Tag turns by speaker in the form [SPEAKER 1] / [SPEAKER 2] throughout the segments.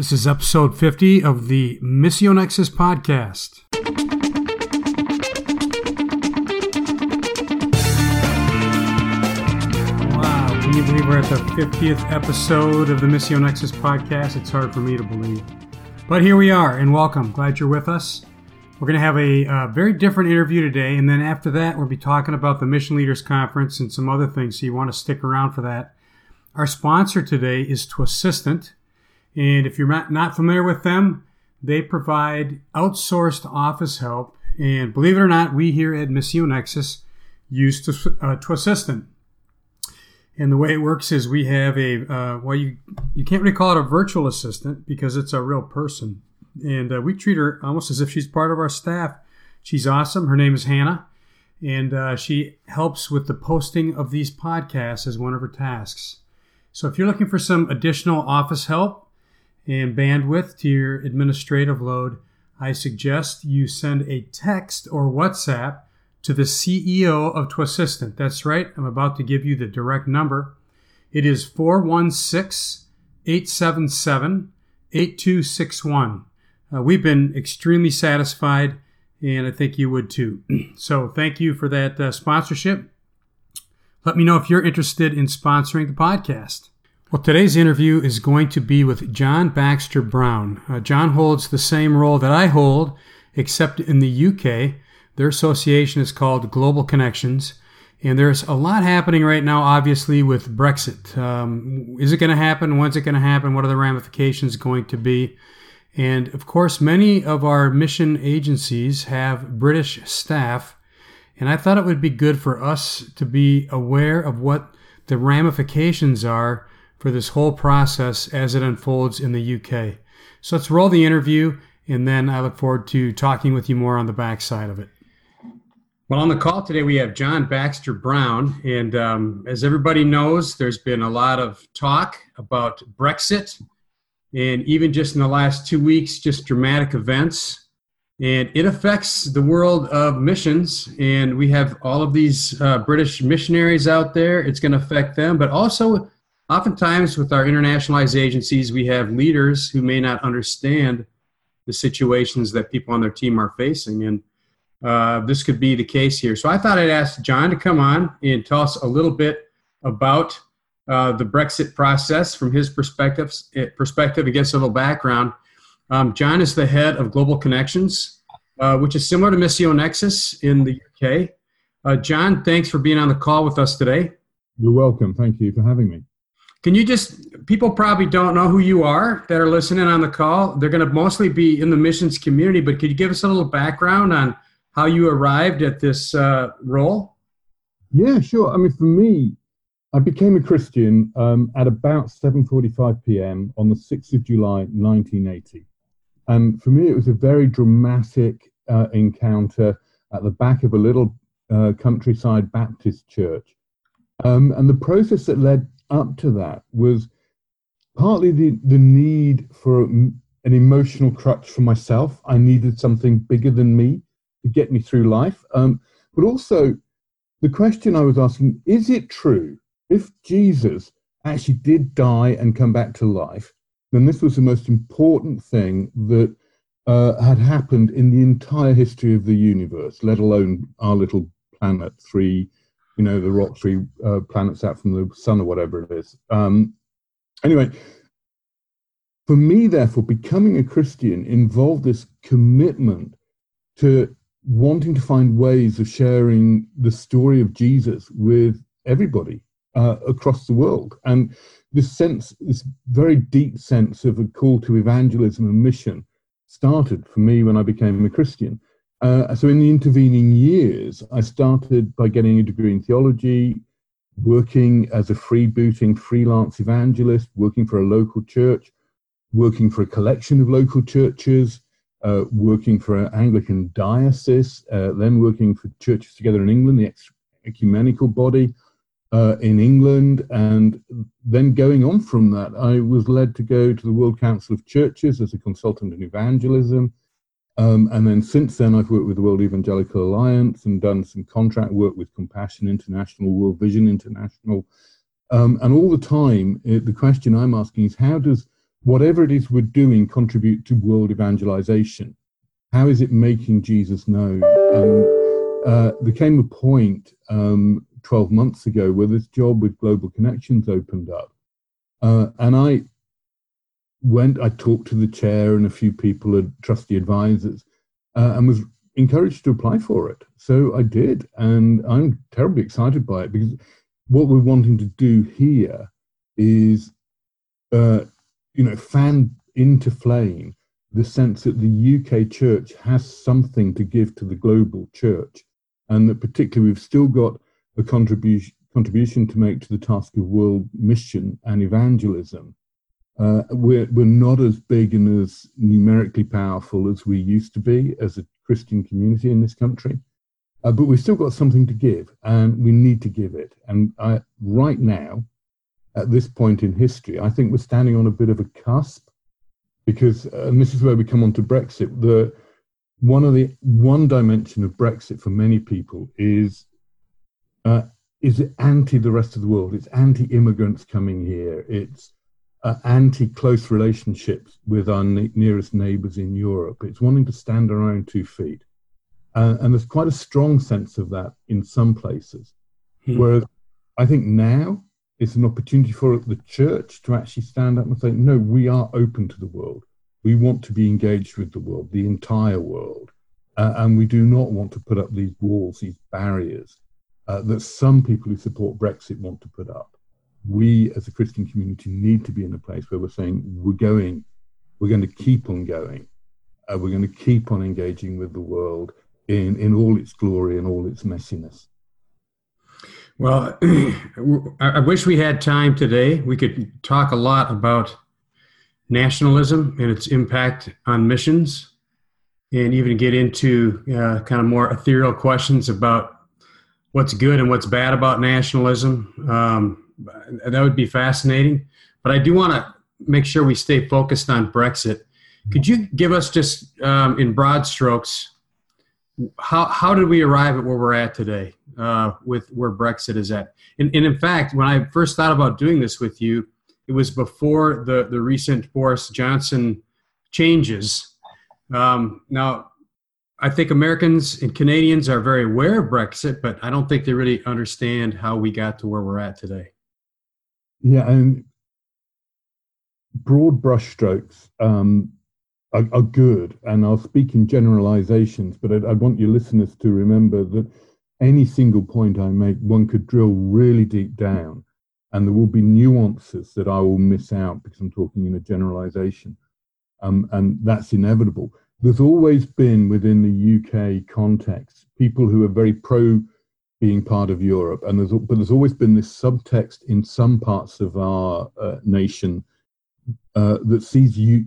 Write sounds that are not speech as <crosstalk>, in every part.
[SPEAKER 1] This is episode 50 of the Missio Nexus podcast. Wow, can you believe we're at the 50th episode of the Missio Nexus podcast? It's hard for me to believe. But here we are, and welcome. Glad you're with us. We're going to have a uh, very different interview today, and then after that, we'll be talking about the Mission Leaders Conference and some other things, so you want to stick around for that. Our sponsor today is Twassistant. And if you're not familiar with them, they provide outsourced office help. And believe it or not, we here at Missio Nexus use to, uh, Twassistant. And the way it works is we have a, uh, well, you, you can't really call it a virtual assistant because it's a real person. And uh, we treat her almost as if she's part of our staff. She's awesome. Her name is Hannah. And uh, she helps with the posting of these podcasts as one of her tasks. So if you're looking for some additional office help, and bandwidth to your administrative load, I suggest you send a text or WhatsApp to the CEO of Twassistant. That's right, I'm about to give you the direct number. It is 416 877 8261. Uh, we've been extremely satisfied, and I think you would too. <clears throat> so, thank you for that uh, sponsorship. Let me know if you're interested in sponsoring the podcast. Well, today's interview is going to be with John Baxter Brown. Uh, John holds the same role that I hold, except in the UK. Their association is called Global Connections. And there's a lot happening right now, obviously, with Brexit. Um, is it going to happen? When's it going to happen? What are the ramifications going to be? And of course, many of our mission agencies have British staff. And I thought it would be good for us to be aware of what the ramifications are for this whole process as it unfolds in the UK. So let's roll the interview, and then I look forward to talking with you more on the backside of it. Well, on the call today, we have John Baxter Brown. And um, as everybody knows, there's been a lot of talk about Brexit. And even just in the last two weeks, just dramatic events. And it affects the world of missions. And we have all of these uh, British missionaries out there. It's going to affect them, but also oftentimes with our internationalized agencies, we have leaders who may not understand the situations that people on their team are facing. And uh, this could be the case here. So I thought I'd ask John to come on and tell us a little bit about uh, the Brexit process from his perspective, eh, perspective and a little background. Um, John is the head of Global Connections, uh, which is similar to Missio Nexus in the UK. Uh, John, thanks for being on the call with us today.
[SPEAKER 2] You're welcome. Thank you for having me.
[SPEAKER 1] Can you just, people probably don't know who you are that are listening on the call. They're going to mostly be in the missions community, but could you give us a little background on how you arrived at this uh, role?
[SPEAKER 2] Yeah, sure. I mean, for me, I became a Christian um, at about 7:45 p.m. on the 6th of July, 1980, and for me, it was a very dramatic uh, encounter at the back of a little uh, countryside Baptist church, um, and the process that led up to that was partly the, the need for an emotional crutch for myself. I needed something bigger than me to get me through life. Um, but also, the question I was asking is it true if Jesus actually did die and come back to life, then this was the most important thing that uh, had happened in the entire history of the universe, let alone our little planet, three you know, the rock three uh, planets out from the sun or whatever it is. Um, anyway, for me, therefore, becoming a Christian involved this commitment to wanting to find ways of sharing the story of Jesus with everybody uh, across the world. And this sense, this very deep sense of a call to evangelism and mission started for me when I became a Christian. Uh, so, in the intervening years, I started by getting a degree in theology, working as a freebooting freelance evangelist, working for a local church, working for a collection of local churches, uh, working for an Anglican diocese, uh, then working for Churches Together in England, the ecumenical body uh, in England. And then going on from that, I was led to go to the World Council of Churches as a consultant in evangelism. Um, and then since then, I've worked with the World Evangelical Alliance and done some contract work with Compassion International, World Vision International. Um, and all the time, it, the question I'm asking is how does whatever it is we're doing contribute to world evangelization? How is it making Jesus known? And uh, there came a point um, 12 months ago where this job with Global Connections opened up. Uh, and I went, I talked to the chair and a few people and trusty advisors uh, and was encouraged to apply for it. So I did. And I'm terribly excited by it because what we're wanting to do here is, uh, you know, fan into flame the sense that the UK church has something to give to the global church, and that particularly we've still got a contribution contribution to make to the task of world mission and evangelism. Uh, we're, we're not as big and as numerically powerful as we used to be as a Christian community in this country, uh, but we've still got something to give, and we need to give it. And I, right now, at this point in history, I think we're standing on a bit of a cusp because, uh, and this is where we come on to Brexit. The one of the one dimension of Brexit for many people is uh, is anti the rest of the world. It's anti immigrants coming here. It's uh, anti close relationships with our ne- nearest neighbours in Europe. It's wanting to stand on our own two feet. Uh, and there's quite a strong sense of that in some places. Hmm. Whereas I think now it's an opportunity for the church to actually stand up and say, no, we are open to the world. We want to be engaged with the world, the entire world. Uh, and we do not want to put up these walls, these barriers uh, that some people who support Brexit want to put up. We, as a Christian community, need to be in a place where we're saying we're going, we're going to keep on going, uh, we're going to keep on engaging with the world in, in all its glory and all its messiness.
[SPEAKER 1] Well, <clears throat> I wish we had time today. We could talk a lot about nationalism and its impact on missions, and even get into uh, kind of more ethereal questions about what's good and what's bad about nationalism. Um, that would be fascinating. But I do want to make sure we stay focused on Brexit. Could you give us just um, in broad strokes how how did we arrive at where we're at today uh, with where Brexit is at? And, and in fact, when I first thought about doing this with you, it was before the the recent Boris Johnson changes. Um, now, I think Americans and Canadians are very aware of Brexit, but I don't think they really understand how we got to where we're at today.
[SPEAKER 2] Yeah, and broad brushstrokes um, are, are, good, and I'll speak in generalizations, but I, I want your listeners to remember that any single point I make, one could drill really deep down, and there will be nuances that I will miss out because I'm talking in a generalization, um, and that's inevitable. There's always been within the UK context people who are very pro being part of Europe, and there's but there's always been this subtext in some parts of our uh, nation uh, that sees you,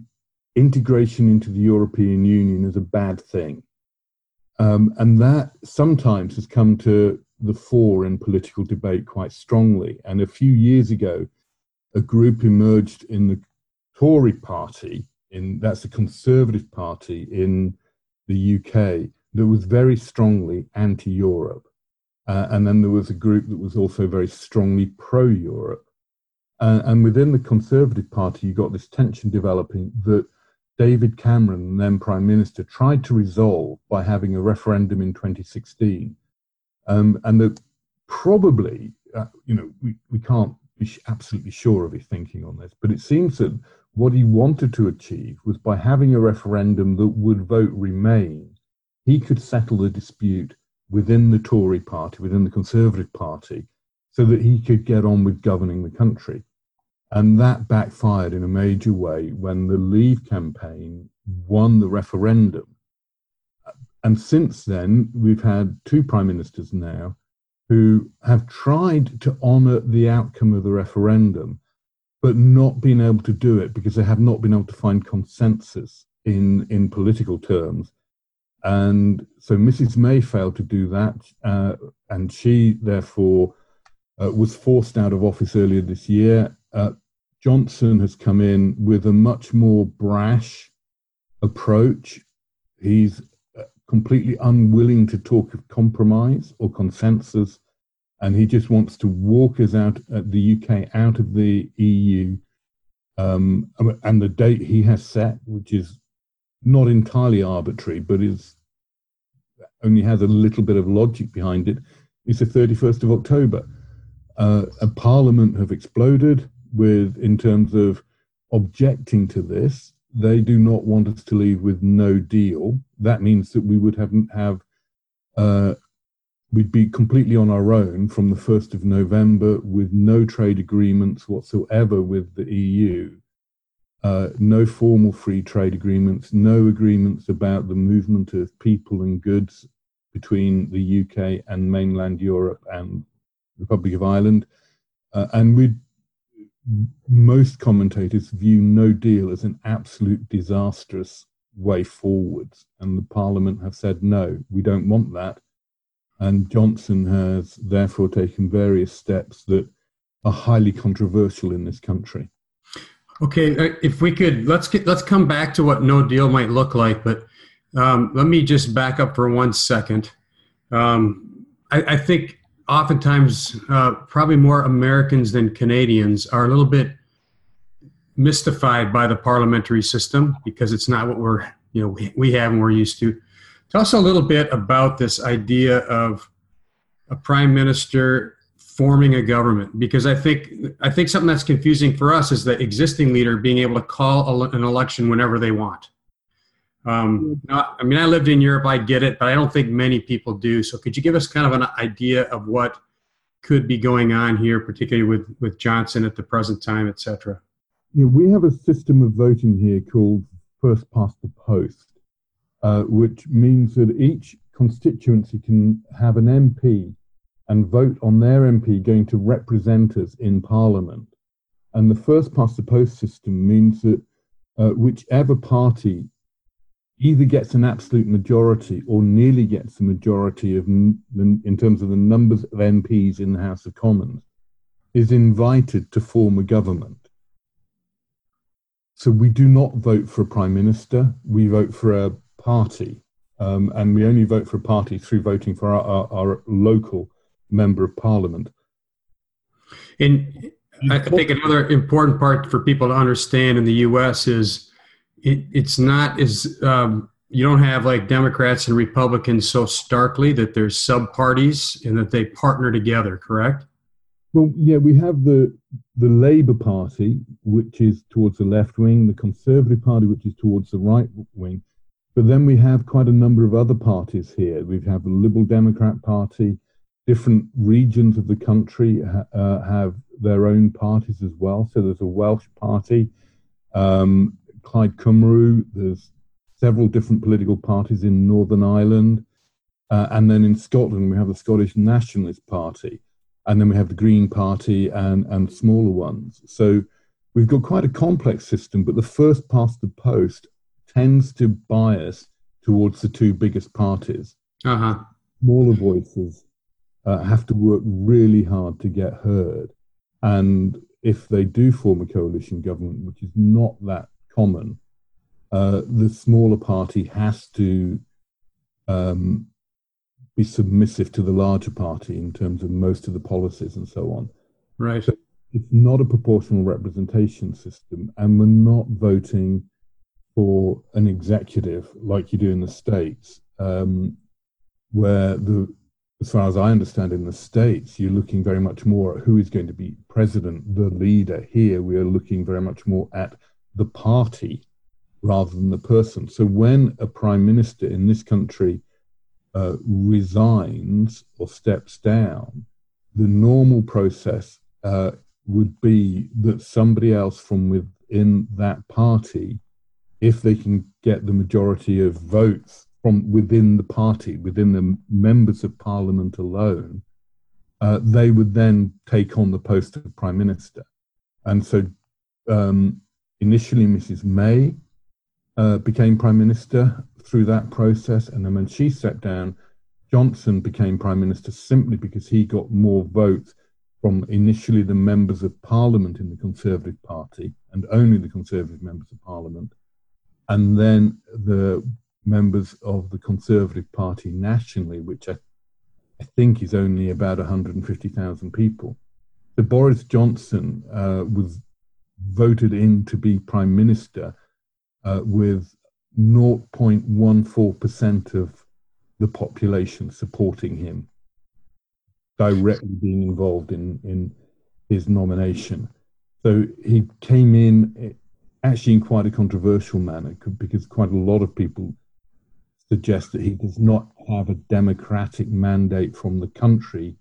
[SPEAKER 2] integration into the European Union as a bad thing, um, and that sometimes has come to the fore in political debate quite strongly. And a few years ago, a group emerged in the Tory party in that's the Conservative Party in the UK that was very strongly anti-Europe, uh, and then there was a group that was also very strongly pro-Europe. Uh, and within the Conservative Party, you got this tension developing that David Cameron, then Prime Minister, tried to resolve by having a referendum in 2016, um, and that probably, uh, you know, we, we can't be absolutely sure of his thinking on this, but it seems that what he wanted to achieve was by having a referendum that would vote Remain, he could settle the dispute within the Tory party, within the Conservative Party, so that he could get on with governing the country. And that backfired in a major way when the Leave campaign won the referendum. And since then, we've had two prime ministers now who have tried to honour the outcome of the referendum but not been able to do it because they have not been able to find consensus in in political terms. And so Mrs. May failed to do that, uh, and she therefore uh, was forced out of office earlier this year. Uh, Johnson has come in with a much more brash approach. He's uh, completely unwilling to talk of compromise or consensus and he just wants to walk us out, uh, the UK, out of the EU Um, and the date he has set, which is not entirely arbitrary, but is only has a little bit of logic behind it. is the 31st of October. Uh, a parliament have exploded with, in terms of objecting to this. They do not want us to leave with no deal. That means that we would have have uh, we'd be completely on our own from the 1st of November with no trade agreements whatsoever with the EU, uh, no formal free trade agreements, no agreements about the movement of people and goods between the UK and mainland Europe and Republic of Ireland. Uh, and we most commentators view no deal as an absolute disastrous way forwards. And the Parliament have said, no, we don't want that and Johnson has therefore taken various steps that are highly controversial in this country.
[SPEAKER 1] Okay, uh, if we could let's get let's come back to what no deal might look like, but um, let me just back up for one second. Um, I, I, think oftentimes, uh, probably more Americans than Canadians are a little bit mystified by the parliamentary system because it's not what we're you know we, we have and we're used to. Tell us a little bit about this idea of a prime minister forming a government, because I think I think something that's confusing for us is the existing leader being able to call an election whenever they want. Um, not, I mean, I lived in Europe, I get it, but I don't think many people do. So, could you give us kind of an idea of what could be going on here, particularly with with Johnson at the present time, et cetera?
[SPEAKER 2] Yeah, we have a system of voting here called first past the post uh, which means that each constituency can have an MP and vote on their MP going to represent us in Parliament. And the first past the post system means that uh, whichever party either gets an absolute majority or nearly gets a majority of in terms of the numbers of MPs in the House of Commons is invited to form a government. So we do not vote for a prime minister. We vote for a party, um, and we only vote for a party through voting for our, our, our local member of parliament.
[SPEAKER 1] And I think another important part for people to understand in the U.S. is it, it's not as um, you don't have like Democrats and Republicans so starkly that there's sub parties and that they partner together. Correct?
[SPEAKER 2] Well, yeah, we have the the Labour Party, which is towards the left wing, the Conservative Party, which is towards the right wing, but then we have quite a number of other parties here. We have the Liberal Democrat Party. Different regions of the country uh, have their own parties as well. So there's a Welsh party, um, Plaid Cymru. There's several different political parties in Northern Ireland. Uh, and then in Scotland, we have the Scottish Nationalist Party. And then we have the Green Party and, and smaller ones. So we've got quite a complex system, but the first past the post tends to bias towards the two biggest parties.
[SPEAKER 1] Uh-huh.
[SPEAKER 2] Smaller voices uh, have to work really hard to get heard. And if they do form a coalition government, which is not that common, uh, the smaller party has to um, be submissive to the larger party in terms of most of the policies and so on.
[SPEAKER 1] Right. So
[SPEAKER 2] it's not a proportional representation system, and we're not voting for an executive like you do in the states, um, where the as far as I understand in the states, you're looking very much more at who is going to be president, the leader. Here, we are looking very much more at the party rather than the person. So when a prime minister in this country uh, resigns or steps down, the normal process uh, would be that somebody else from within that party if they can get the majority of votes from within the party, within the members of parliament alone, uh, they would then take on the post of prime minister. And so um, initially, Mrs. May uh, became prime minister through that process. And then when she stepped down, Johnson became prime minister simply because he got more votes from initially the members of parliament in the Conservative Party and only the Conservative members of parliament and then the members of the Conservative Party nationally, which I, I think is only about 150,000 people. So Boris Johnson uh, was voted in to be prime minister uh, with 0.14% of the population supporting him, directly being involved in, in his nomination. So he came in eh, actually in quite a controversial manner because quite a lot of people suggest that he does not have a democratic mandate from the country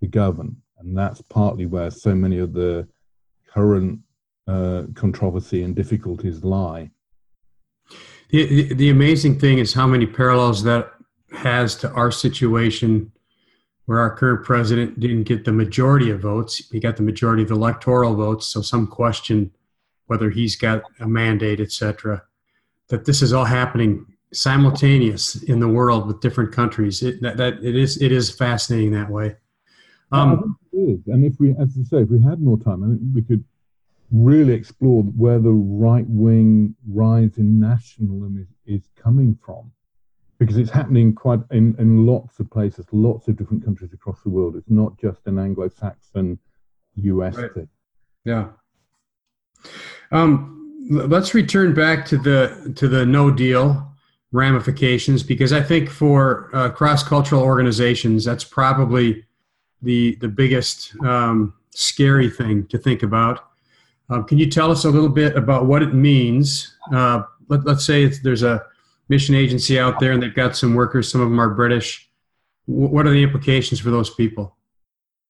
[SPEAKER 2] to govern. And that's partly where so many of the current uh, controversy and difficulties lie.
[SPEAKER 1] The, the, the amazing thing is how many parallels that has to our situation where our current president didn't get the majority of votes. He got the majority of the electoral votes. So some question whether he's got a mandate, etc. That this is all happening simultaneous in the world with different countries. It, that, that it is it is fascinating that way.
[SPEAKER 2] Um, it is, and if we, as I say, if we had more time, I think we could really explore where the right wing rise in nationalism is, is coming from because it's happening quite in, in lots of places, lots of different countries across the world. It's not just an Anglo-Saxon US right. thing.
[SPEAKER 1] Yeah. Um, let's return back to the to the No Deal ramifications because I think for uh, cross-cultural organizations, that's probably the the biggest um, scary thing to think about. Um, can you tell us a little bit about what it means? Uh, let, us say there's a mission agency out there and they've got some workers, some of them are British. W- what are the implications for those people?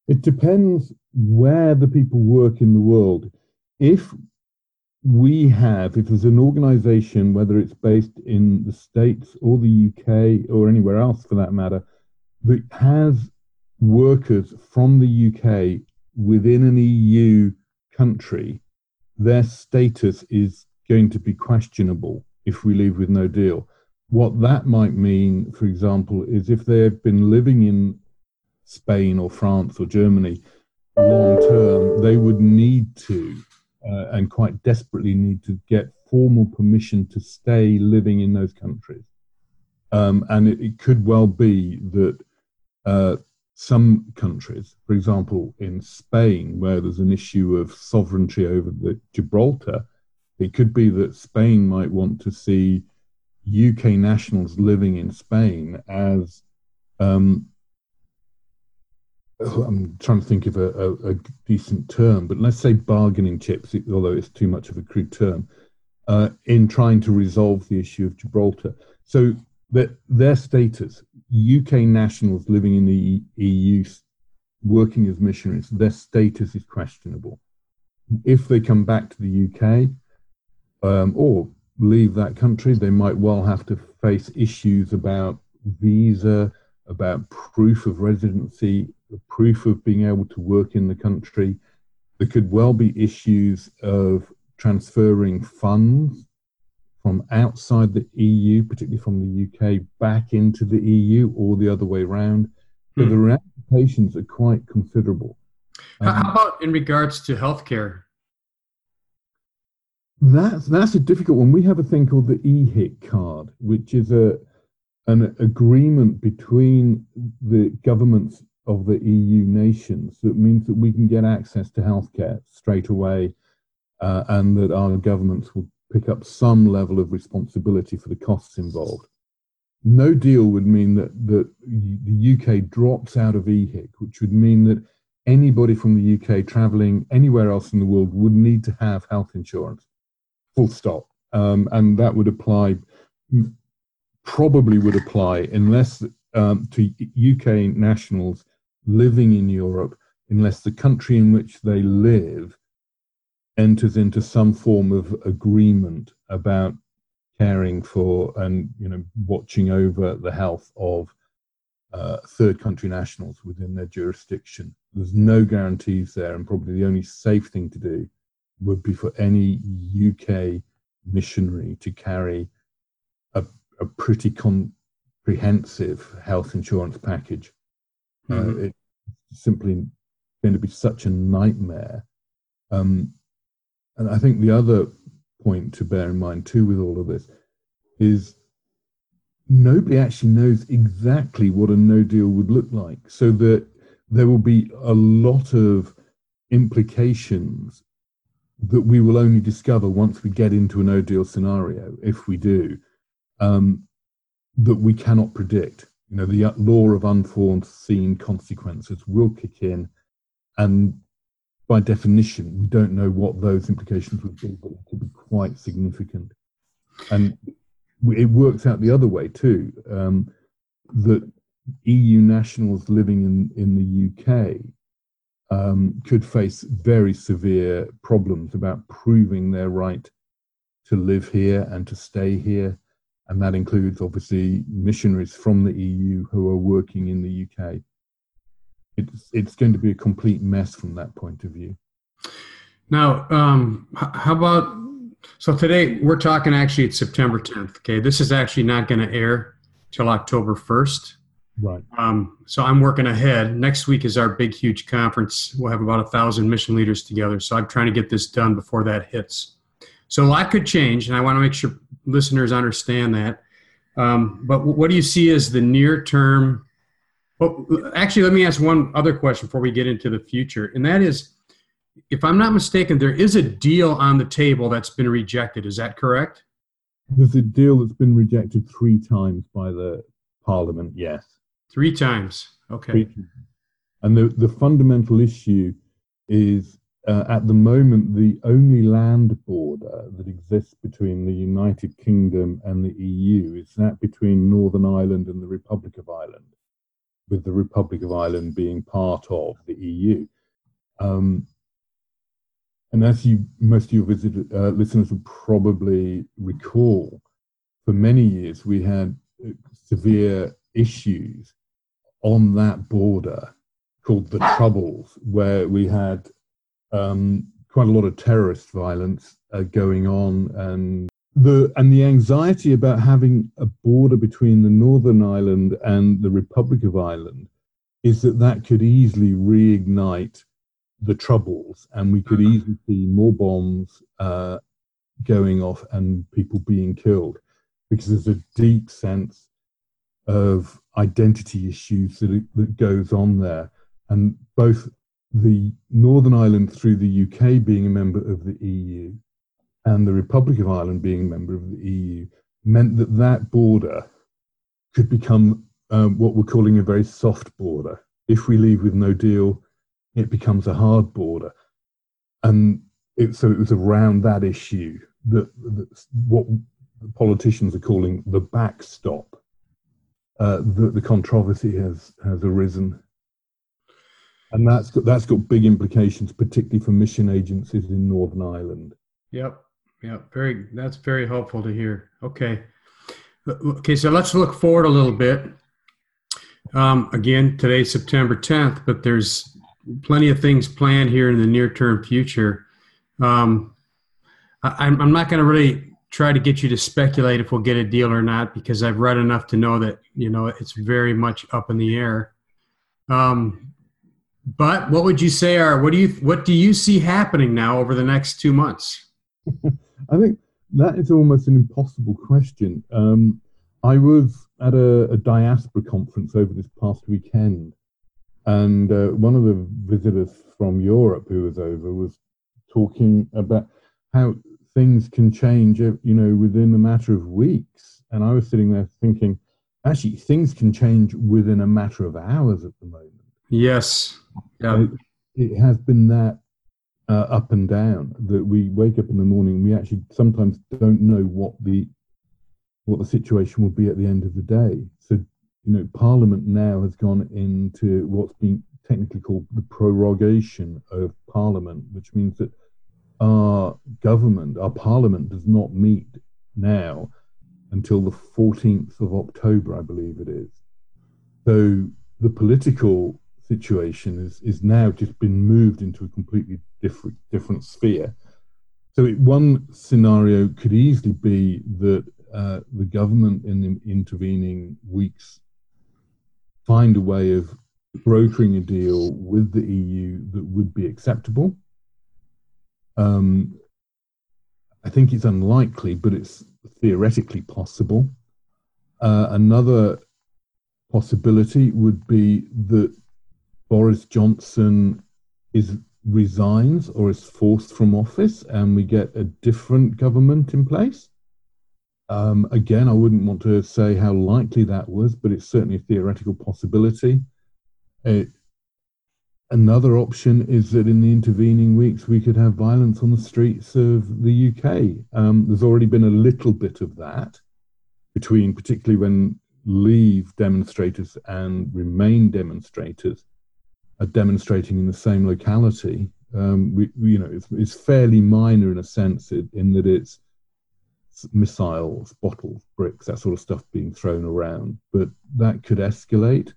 [SPEAKER 2] It depends where the people work in the world. If we have, if there's an organization, whether it's based in the States or the UK or anywhere else for that matter, that has workers from the UK within an EU country, their status is going to be questionable if we leave with no deal. What that might mean, for example, is if they've been living in Spain or France or Germany long term, they would need to uh, and quite desperately need to get formal permission to stay living in those countries. Um, and it, it, could well be that uh, some countries, for example, in Spain, where there's an issue of sovereignty over the Gibraltar, it could be that Spain might want to see UK nationals living in Spain as um, I'm trying to think of a, a, a, decent term, but let's say bargaining chips, although it's too much of a crude term, uh, in trying to resolve the issue of Gibraltar. So that their status, UK nationals living in the EU, working as missionaries, their status is questionable. If they come back to the UK um, or leave that country, they might well have to face issues about visa, about proof of residency, proof of being able to work in the country. There could well be issues of transferring funds from outside the EU, particularly from the UK, back into the EU or the other way around. So hmm. the ramifications are quite considerable.
[SPEAKER 1] Um, How about in regards to healthcare?
[SPEAKER 2] That's that's a difficult one. We have a thing called the EHIC card, which is a an agreement between the governments of the EU nations that means that we can get access to healthcare straight away uh, and that our governments will pick up some level of responsibility for the costs involved. No deal would mean that, that the UK drops out of EHIC, which would mean that anybody from the UK traveling anywhere else in the world would need to have health insurance, full stop. Um, and that would apply, probably would apply, unless um, to UK nationals living in Europe unless the country in which they live enters into some form of agreement about caring for and you know watching over the health of uh, third country nationals within their jurisdiction. There's no guarantees there, and probably the only safe thing to do would be for any UK missionary to carry a, a pretty comprehensive health insurance package. Uh, mm-hmm. Uh, it's simply going to be such a nightmare. Um, and I think the other point to bear in mind too with all of this is nobody actually knows exactly what a no deal would look like. So that there will be a lot of implications that we will only discover once we get into a no deal scenario, if we do, um, that we cannot predict. You know, the law of unforeseen consequences will kick in, and by definition, we don't know what those implications would be, but it could be quite significant. And it works out the other way too. Um, that EU nationals living in, in the UK um, could face very severe problems about proving their right to live here and to stay here. And that includes obviously missionaries from the EU who are working in the UK. It's, it's going to be a complete mess from that point of view.
[SPEAKER 1] Now, um, how about so today we're talking actually it's September 10th. Okay, this is actually not going to air till October 1st.
[SPEAKER 2] Right.
[SPEAKER 1] Um, so I'm working ahead. Next week is our big, huge conference. We'll have about a thousand mission leaders together. So I'm trying to get this done before that hits. So a lot could change, and I want to make sure listeners understand that. Um, but what do you see as the near term? Well, actually, let me ask one other question before we get into the future, and that is, if I'm not mistaken, there is a deal on the table that's been rejected. Is that correct?
[SPEAKER 2] There's a deal that's been rejected three times by the Parliament. Yes.
[SPEAKER 1] Three times. Okay.
[SPEAKER 2] And the, the fundamental issue is uh, at the moment, the only land border that exists between the United Kingdom and the EU is that between Northern Ireland and the Republic of Ireland, with the Republic of Ireland being part of the EU. Um, and as you most of your visit, uh, listeners will probably recall, for many years we had uh, severe issues on that border called the Troubles, where we had um, quite a lot of terrorist violence uh, going on, and the and the anxiety about having a border between the Northern Ireland and the Republic of Ireland is that that could easily reignite the Troubles, and we could mm-hmm. easily see more bombs uh, going off and people being killed because there's a deep sense of identity issues that, that goes on there. And both the Northern Ireland, through the UK being a member of the EU, and the Republic of Ireland being a member of the EU, meant that that border could become um, what we're calling a very soft border. If we leave with no deal, it becomes a hard border. And it, so it was around that issue that, that what politicians are calling the backstop uh, the, the controversy has has arisen, and that's got, that's got big implications, particularly for mission agencies in Northern Ireland.
[SPEAKER 1] Yep, yep, very that's very helpful to hear. Okay, okay, so let's look forward a little bit. Um, again, today's September 10th, but there's plenty of things planned here in the near term future. Um, I, I'm not going to really try to get you to speculate if we'll get a deal or not because I've read enough to know that you know it's very much up in the air. Um, but what would you say are what do you what do you see happening now over the next two months? <laughs>
[SPEAKER 2] I think that is almost an impossible question. Um, I was at a, a, diaspora conference over this past weekend, and uh, one of the visitors from Europe who was over was talking about how things can change, uh, you know, within a matter of weeks. And I was sitting there thinking, actually, things can change within a matter of hours at the moment.
[SPEAKER 1] Yes.
[SPEAKER 2] Yeah. It, it has been that uh, up and down that we wake up in the morning. We actually sometimes don't know what the what the situation will be at the end of the day. So, you know, Parliament now has gone into what's being technically called the prorogation of Parliament, which means that our government, our parliament does not meet now until the 14th of October, I believe it is. So the political situation is, is now just been moved into a completely different different sphere. So it, one scenario could easily be that uh, the government in the intervening weeks find a way of brokering a deal with the EU that would be acceptable um, I think it's unlikely, but it's theoretically possible. Uh, another possibility would be that Boris Johnson is resigns or is forced from office and we get a different government in place. Um, again, I wouldn't want to say how likely that was, but it's certainly a theoretical possibility. It, another option is that in the intervening weeks we could have violence on the streets of the UK. Um, there's already been a little bit of that between, particularly when Leave demonstrators and Remain demonstrators are demonstrating in the same locality. Um, we, you know, it's, it's, fairly minor in a sense in, in that it's missiles, bottles, bricks, that sort of stuff being thrown around, but that could escalate.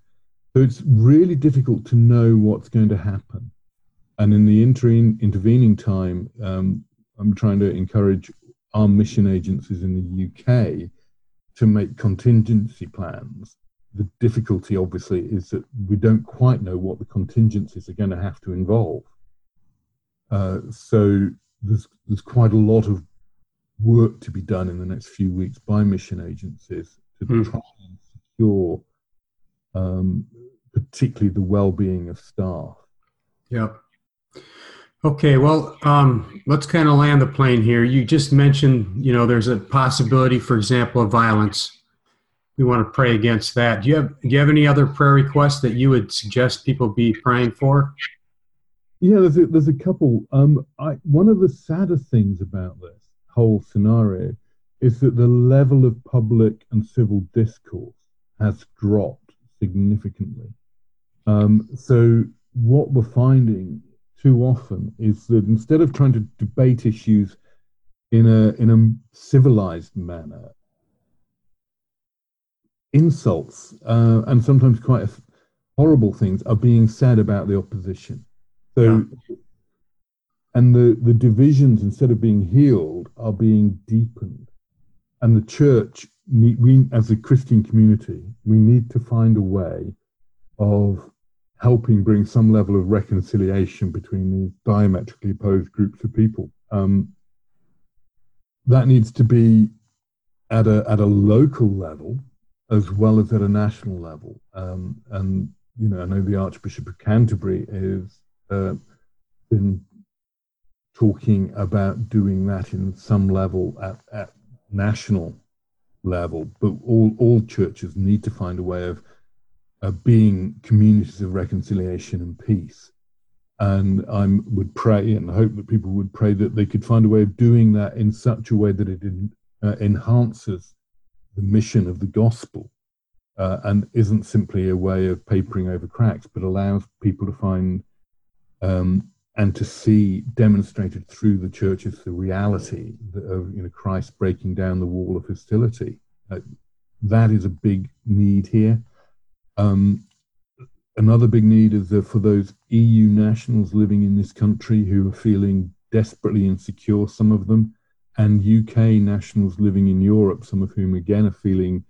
[SPEAKER 2] So it's really difficult to know what's going to happen. And in the interim, intervening time, um, I'm trying to encourage our mission agencies in the UK to make contingency plans. The difficulty, obviously, is that we don't quite know what the contingencies are going to have to involve. Uh, so there's there's quite a lot of work to be done in the next few weeks by mission agencies to mm. try and secure, um, particularly the well-being of staff.
[SPEAKER 1] Yeah. Okay, well, um, let's kind of land the plane here. You just mentioned, you know, there's a possibility, for example, of violence. We want to pray against that. Do you have Do you have any other prayer requests that you would suggest people be praying for?
[SPEAKER 2] Yeah, there's a, there's a couple. Um, I, one of the saddest things about this whole scenario is that the level of public and civil discourse has dropped significantly. Um, so what we're finding too often is that instead of trying to debate issues in a in a civilized manner, insults uh, and sometimes quite horrible things are being said about the opposition. So, yeah. and the the divisions instead of being healed are being deepened, and the church we as a Christian community we need to find a way of helping bring some level of reconciliation between these diametrically opposed groups of people. Um, that needs to be at a at a local level as well as at a national level. Um, and you know, I know the Archbishop of Canterbury has uh, been talking about doing that in some level at, at national level, but all all churches need to find a way of uh, being communities of reconciliation and peace. And I would pray and hope that people would pray that they could find a way of doing that in such a way that it uh, enhances the mission of the gospel uh, and isn't simply a way of papering over cracks, but allows people to find um, and to see demonstrated through the churches the reality of you know Christ breaking down the wall of hostility. Uh, that is a big need here. Um, another big need is uh, for those EU nationals living in this country who are feeling desperately insecure, some of them, and UK nationals living in Europe, some of whom again are feeling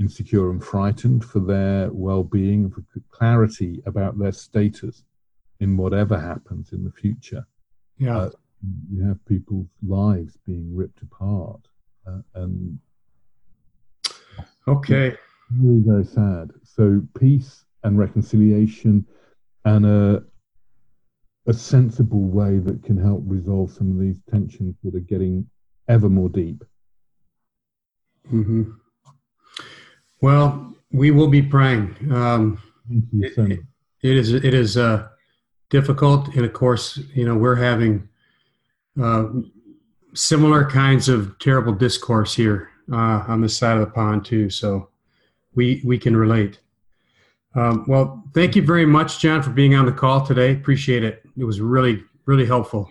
[SPEAKER 2] insecure and frightened for their well being and for clarity about their status in whatever happens in the future.
[SPEAKER 1] Yeah. Uh,
[SPEAKER 2] you have people's lives being ripped apart. Uh, and
[SPEAKER 1] okay.
[SPEAKER 2] Really very sad. So peace and reconciliation and a a sensible way that can help resolve some of these tensions that are getting ever more deep.
[SPEAKER 1] Mm-hmm. Well, we will be praying. Um,
[SPEAKER 2] so.
[SPEAKER 1] It, it is it is uh, difficult, and of course, you know we're having uh, similar kinds of terrible discourse here uh, on this side of the pond too. So we we can relate. Um, well, thank you very much, John, for being on the call today. Appreciate it. It was really, really helpful.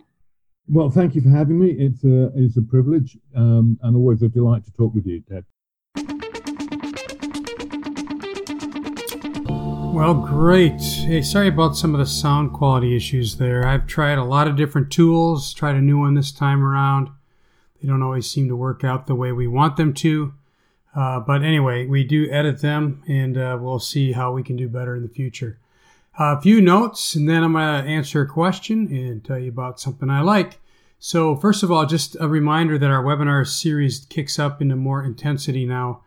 [SPEAKER 2] Well, thank you for having me. It's a, it's a privilege um, and always a delight to talk with you, Ted.
[SPEAKER 1] Well, great. Hey, sorry about some of the sound quality issues there. I've tried a lot of different tools, tried a new one this time around. They don't always seem to work out the way we want them to. Uh, but anyway, we do edit them and uh, we'll see how we can do better in the future. A few notes, and then I'm going to answer a question and tell you about something I like. So, first of all, just a reminder that our webinar series kicks up into more intensity now.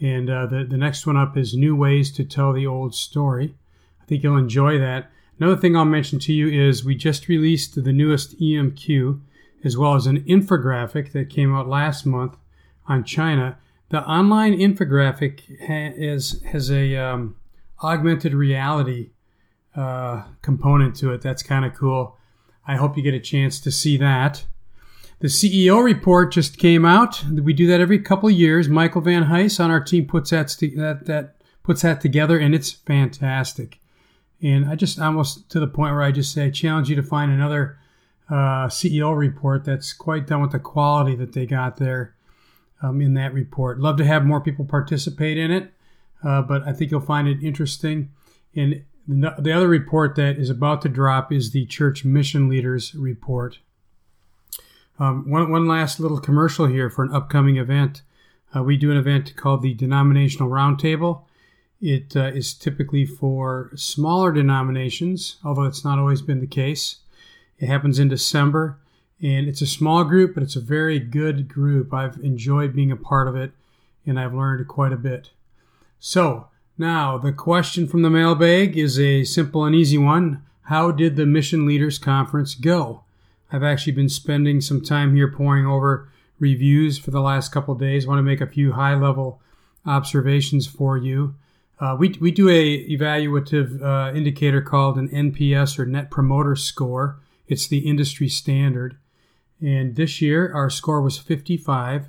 [SPEAKER 1] And uh, the, the next one up is New Ways to Tell the Old Story. I think you'll enjoy that. Another thing I'll mention to you is we just released the newest EMQ, as well as an infographic that came out last month on China. The online infographic is, has a um, augmented reality uh, component to it. That's kind of cool. I hope you get a chance to see that. The CEO report just came out. We do that every couple of years. Michael Van Heis on our team puts that, that, that puts that together, and it's fantastic. And I just almost to the point where I just say, I challenge you to find another uh, CEO report that's quite done with the quality that they got there um, in that report. Love to have more people participate in it, uh, but I think you'll find it interesting. And the other report that is about to drop is the Church Mission Leaders Report. Um, one, one last little commercial here for an upcoming event. Uh, we do an event called the Denominational Roundtable. It uh, is typically for smaller denominations, although it's not always been the case. It happens in December, and it's a small group, but it's a very good group. I've enjoyed being a part of it, and I've learned quite a bit. So, now the question from the mailbag is a simple and easy one. How did the Mission Leaders Conference go? I've actually been spending some time here pouring over reviews for the last couple days. I want to make a few high level observations for you. Uh, we, we do a evaluative uh, indicator called an NPS or Net Promoter Score. It's the industry standard. And this year our score was 55.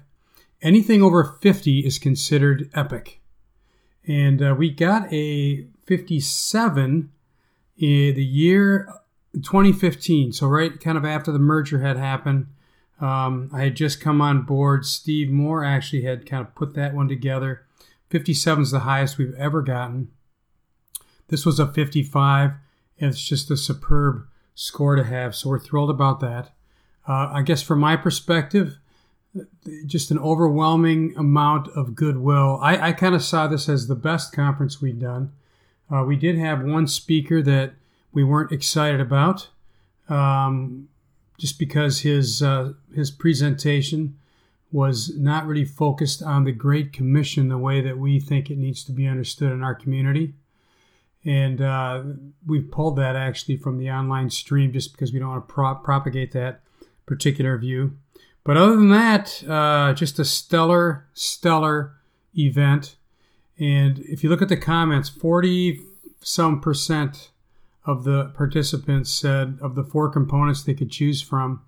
[SPEAKER 1] Anything over 50 is considered epic. And uh, we got a 57 in the year 2015. So right kind of after the merger had happened. Um, I had just come on board. Steve Moore actually had kind of put that one together. 57 is the highest we've ever gotten. This was a 55, and it's just a superb score to have. So we're thrilled about that. Uh, I guess from my perspective, just an overwhelming amount of goodwill. I, I kind of saw this as the best conference we'd done. Uh, we did have one speaker that we weren't excited about, um, just because his uh, his presentation was not really focused on the Great Commission the way that we think it needs to be understood in our community. And uh, we've pulled that actually from the online stream just because we don't want to pro- propagate that particular view. But other than that, uh, just a stellar, stellar event. And if you look at the comments, 40 some percent of the participants said of the four components they could choose from,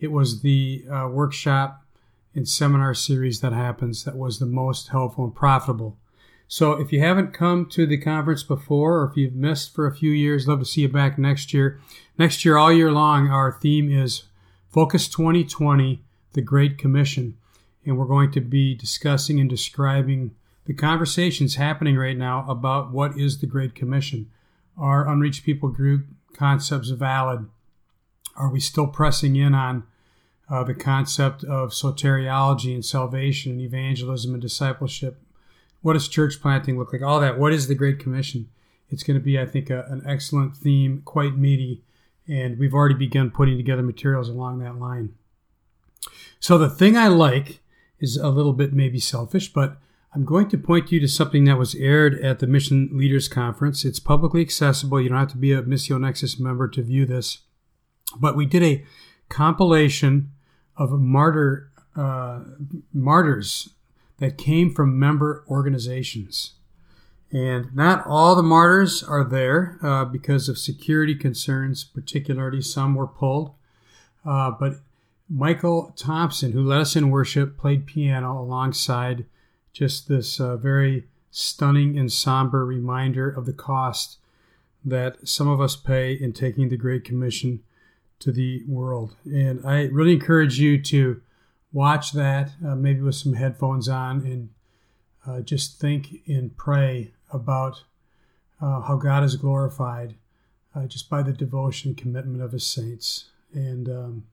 [SPEAKER 1] it was the uh, workshop and seminar series that happens that was the most helpful and profitable. So if you haven't come to the conference before or if you've missed for a few years, love to see you back next year. Next year, all year long, our theme is Focus 2020, the Great Commission. And we're going to be discussing and describing the conversations happening right now about what is the Great Commission. Are unreached people group concepts valid? Are we still pressing in on uh, the concept of soteriology and salvation and evangelism and discipleship. What does church planting look like? All that. What is the Great Commission? It's going to be, I think, a, an excellent theme, quite meaty, and we've already begun putting together materials along that line. So the thing I like is a little bit maybe selfish, but I'm going to point you to something that was aired at the Mission Leaders Conference. It's publicly accessible. You don't have to be a Missio Nexus member to view this. But we did a compilation of martyr uh, martyrs that came from member organizations. And not all the martyrs are there uh, because of security concerns, particularly some were pulled. Uh, but Michael Thompson, who led us in worship, played piano alongside just this uh, very stunning and somber reminder of the cost that some of us pay in taking the Great Commission to the world. And I really encourage you to watch that, uh, maybe with some headphones on, and uh, just think and pray about uh, how God is glorified uh, just by the devotion and commitment of His saints. And um,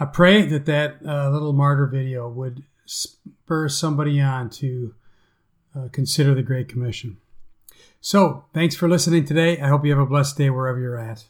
[SPEAKER 1] I pray that that uh, little martyr video would spur somebody on to uh, consider the Great Commission. So, thanks for listening today. I hope you have a blessed day wherever you're at.